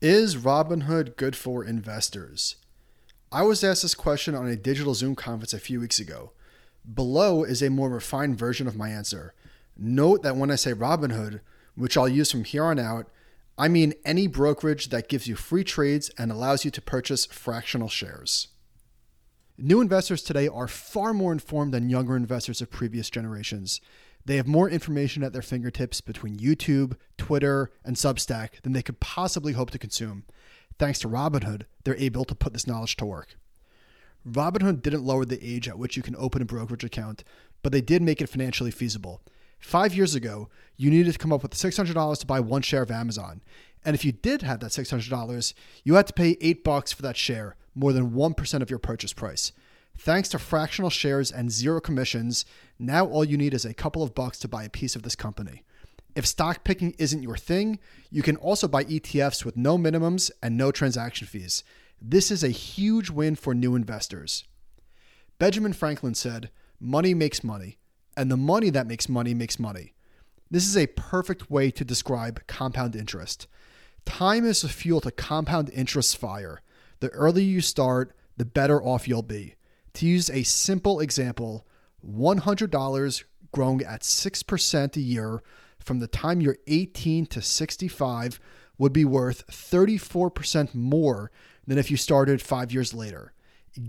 Is Robinhood good for investors? I was asked this question on a digital Zoom conference a few weeks ago. Below is a more refined version of my answer. Note that when I say Robinhood, which I'll use from here on out, I mean any brokerage that gives you free trades and allows you to purchase fractional shares. New investors today are far more informed than younger investors of previous generations. They have more information at their fingertips between YouTube, Twitter, and Substack than they could possibly hope to consume. Thanks to Robinhood, they're able to put this knowledge to work. Robinhood didn't lower the age at which you can open a brokerage account, but they did make it financially feasible. Five years ago, you needed to come up with $600 to buy one share of Amazon. And if you did have that $600, you had to pay 8 bucks for that share, more than 1% of your purchase price. Thanks to fractional shares and zero commissions, now all you need is a couple of bucks to buy a piece of this company. If stock picking isn't your thing, you can also buy ETFs with no minimums and no transaction fees. This is a huge win for new investors. Benjamin Franklin said, Money makes money, and the money that makes money makes money. This is a perfect way to describe compound interest. Time is the fuel to compound interest's fire. The earlier you start, the better off you'll be. To use a simple example, $100 growing at 6% a year from the time you're 18 to 65 would be worth 34% more than if you started five years later.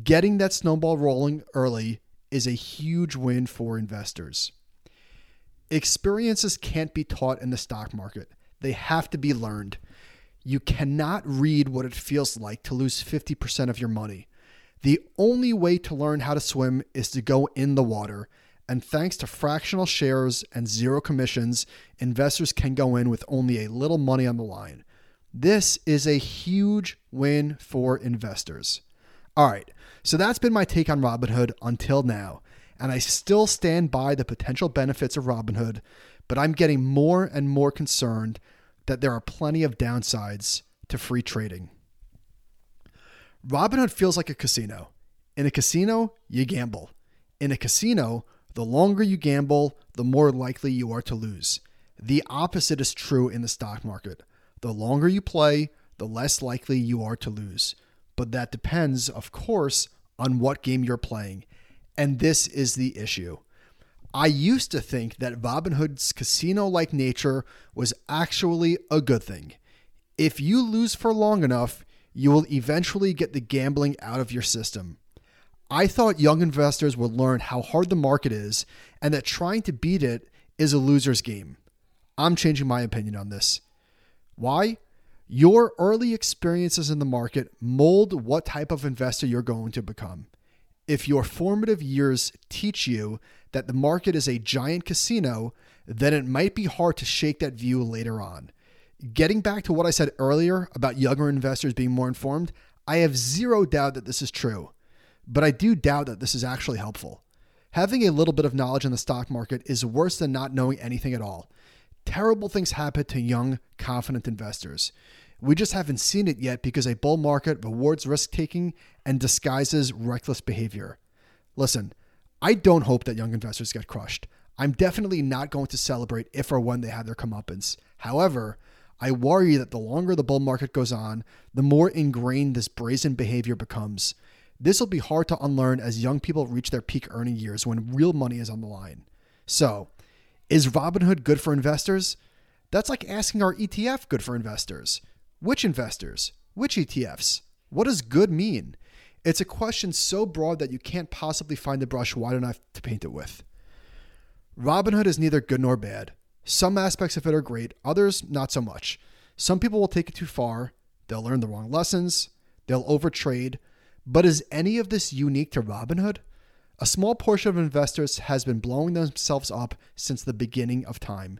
Getting that snowball rolling early is a huge win for investors. Experiences can't be taught in the stock market, they have to be learned. You cannot read what it feels like to lose 50% of your money. The only way to learn how to swim is to go in the water. And thanks to fractional shares and zero commissions, investors can go in with only a little money on the line. This is a huge win for investors. All right, so that's been my take on Robinhood until now. And I still stand by the potential benefits of Robinhood, but I'm getting more and more concerned that there are plenty of downsides to free trading. Robinhood feels like a casino. In a casino, you gamble. In a casino, the longer you gamble, the more likely you are to lose. The opposite is true in the stock market. The longer you play, the less likely you are to lose. But that depends, of course, on what game you're playing. And this is the issue. I used to think that Robinhood's casino like nature was actually a good thing. If you lose for long enough, you will eventually get the gambling out of your system. I thought young investors would learn how hard the market is and that trying to beat it is a loser's game. I'm changing my opinion on this. Why? Your early experiences in the market mold what type of investor you're going to become. If your formative years teach you that the market is a giant casino, then it might be hard to shake that view later on. Getting back to what I said earlier about younger investors being more informed, I have zero doubt that this is true, but I do doubt that this is actually helpful. Having a little bit of knowledge in the stock market is worse than not knowing anything at all. Terrible things happen to young, confident investors. We just haven't seen it yet because a bull market rewards risk taking and disguises reckless behavior. Listen, I don't hope that young investors get crushed. I'm definitely not going to celebrate if or when they have their comeuppance. However, I worry that the longer the bull market goes on, the more ingrained this brazen behavior becomes. This will be hard to unlearn as young people reach their peak earning years when real money is on the line. So, is Robinhood good for investors? That's like asking our ETF good for investors. Which investors? Which ETFs? What does good mean? It's a question so broad that you can't possibly find the brush wide enough to paint it with. Robinhood is neither good nor bad. Some aspects of it are great, others not so much. Some people will take it too far, they'll learn the wrong lessons, they'll overtrade. But is any of this unique to Robinhood? A small portion of investors has been blowing themselves up since the beginning of time.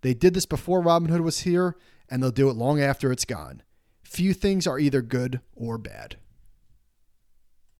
They did this before Robinhood was here, and they'll do it long after it's gone. Few things are either good or bad.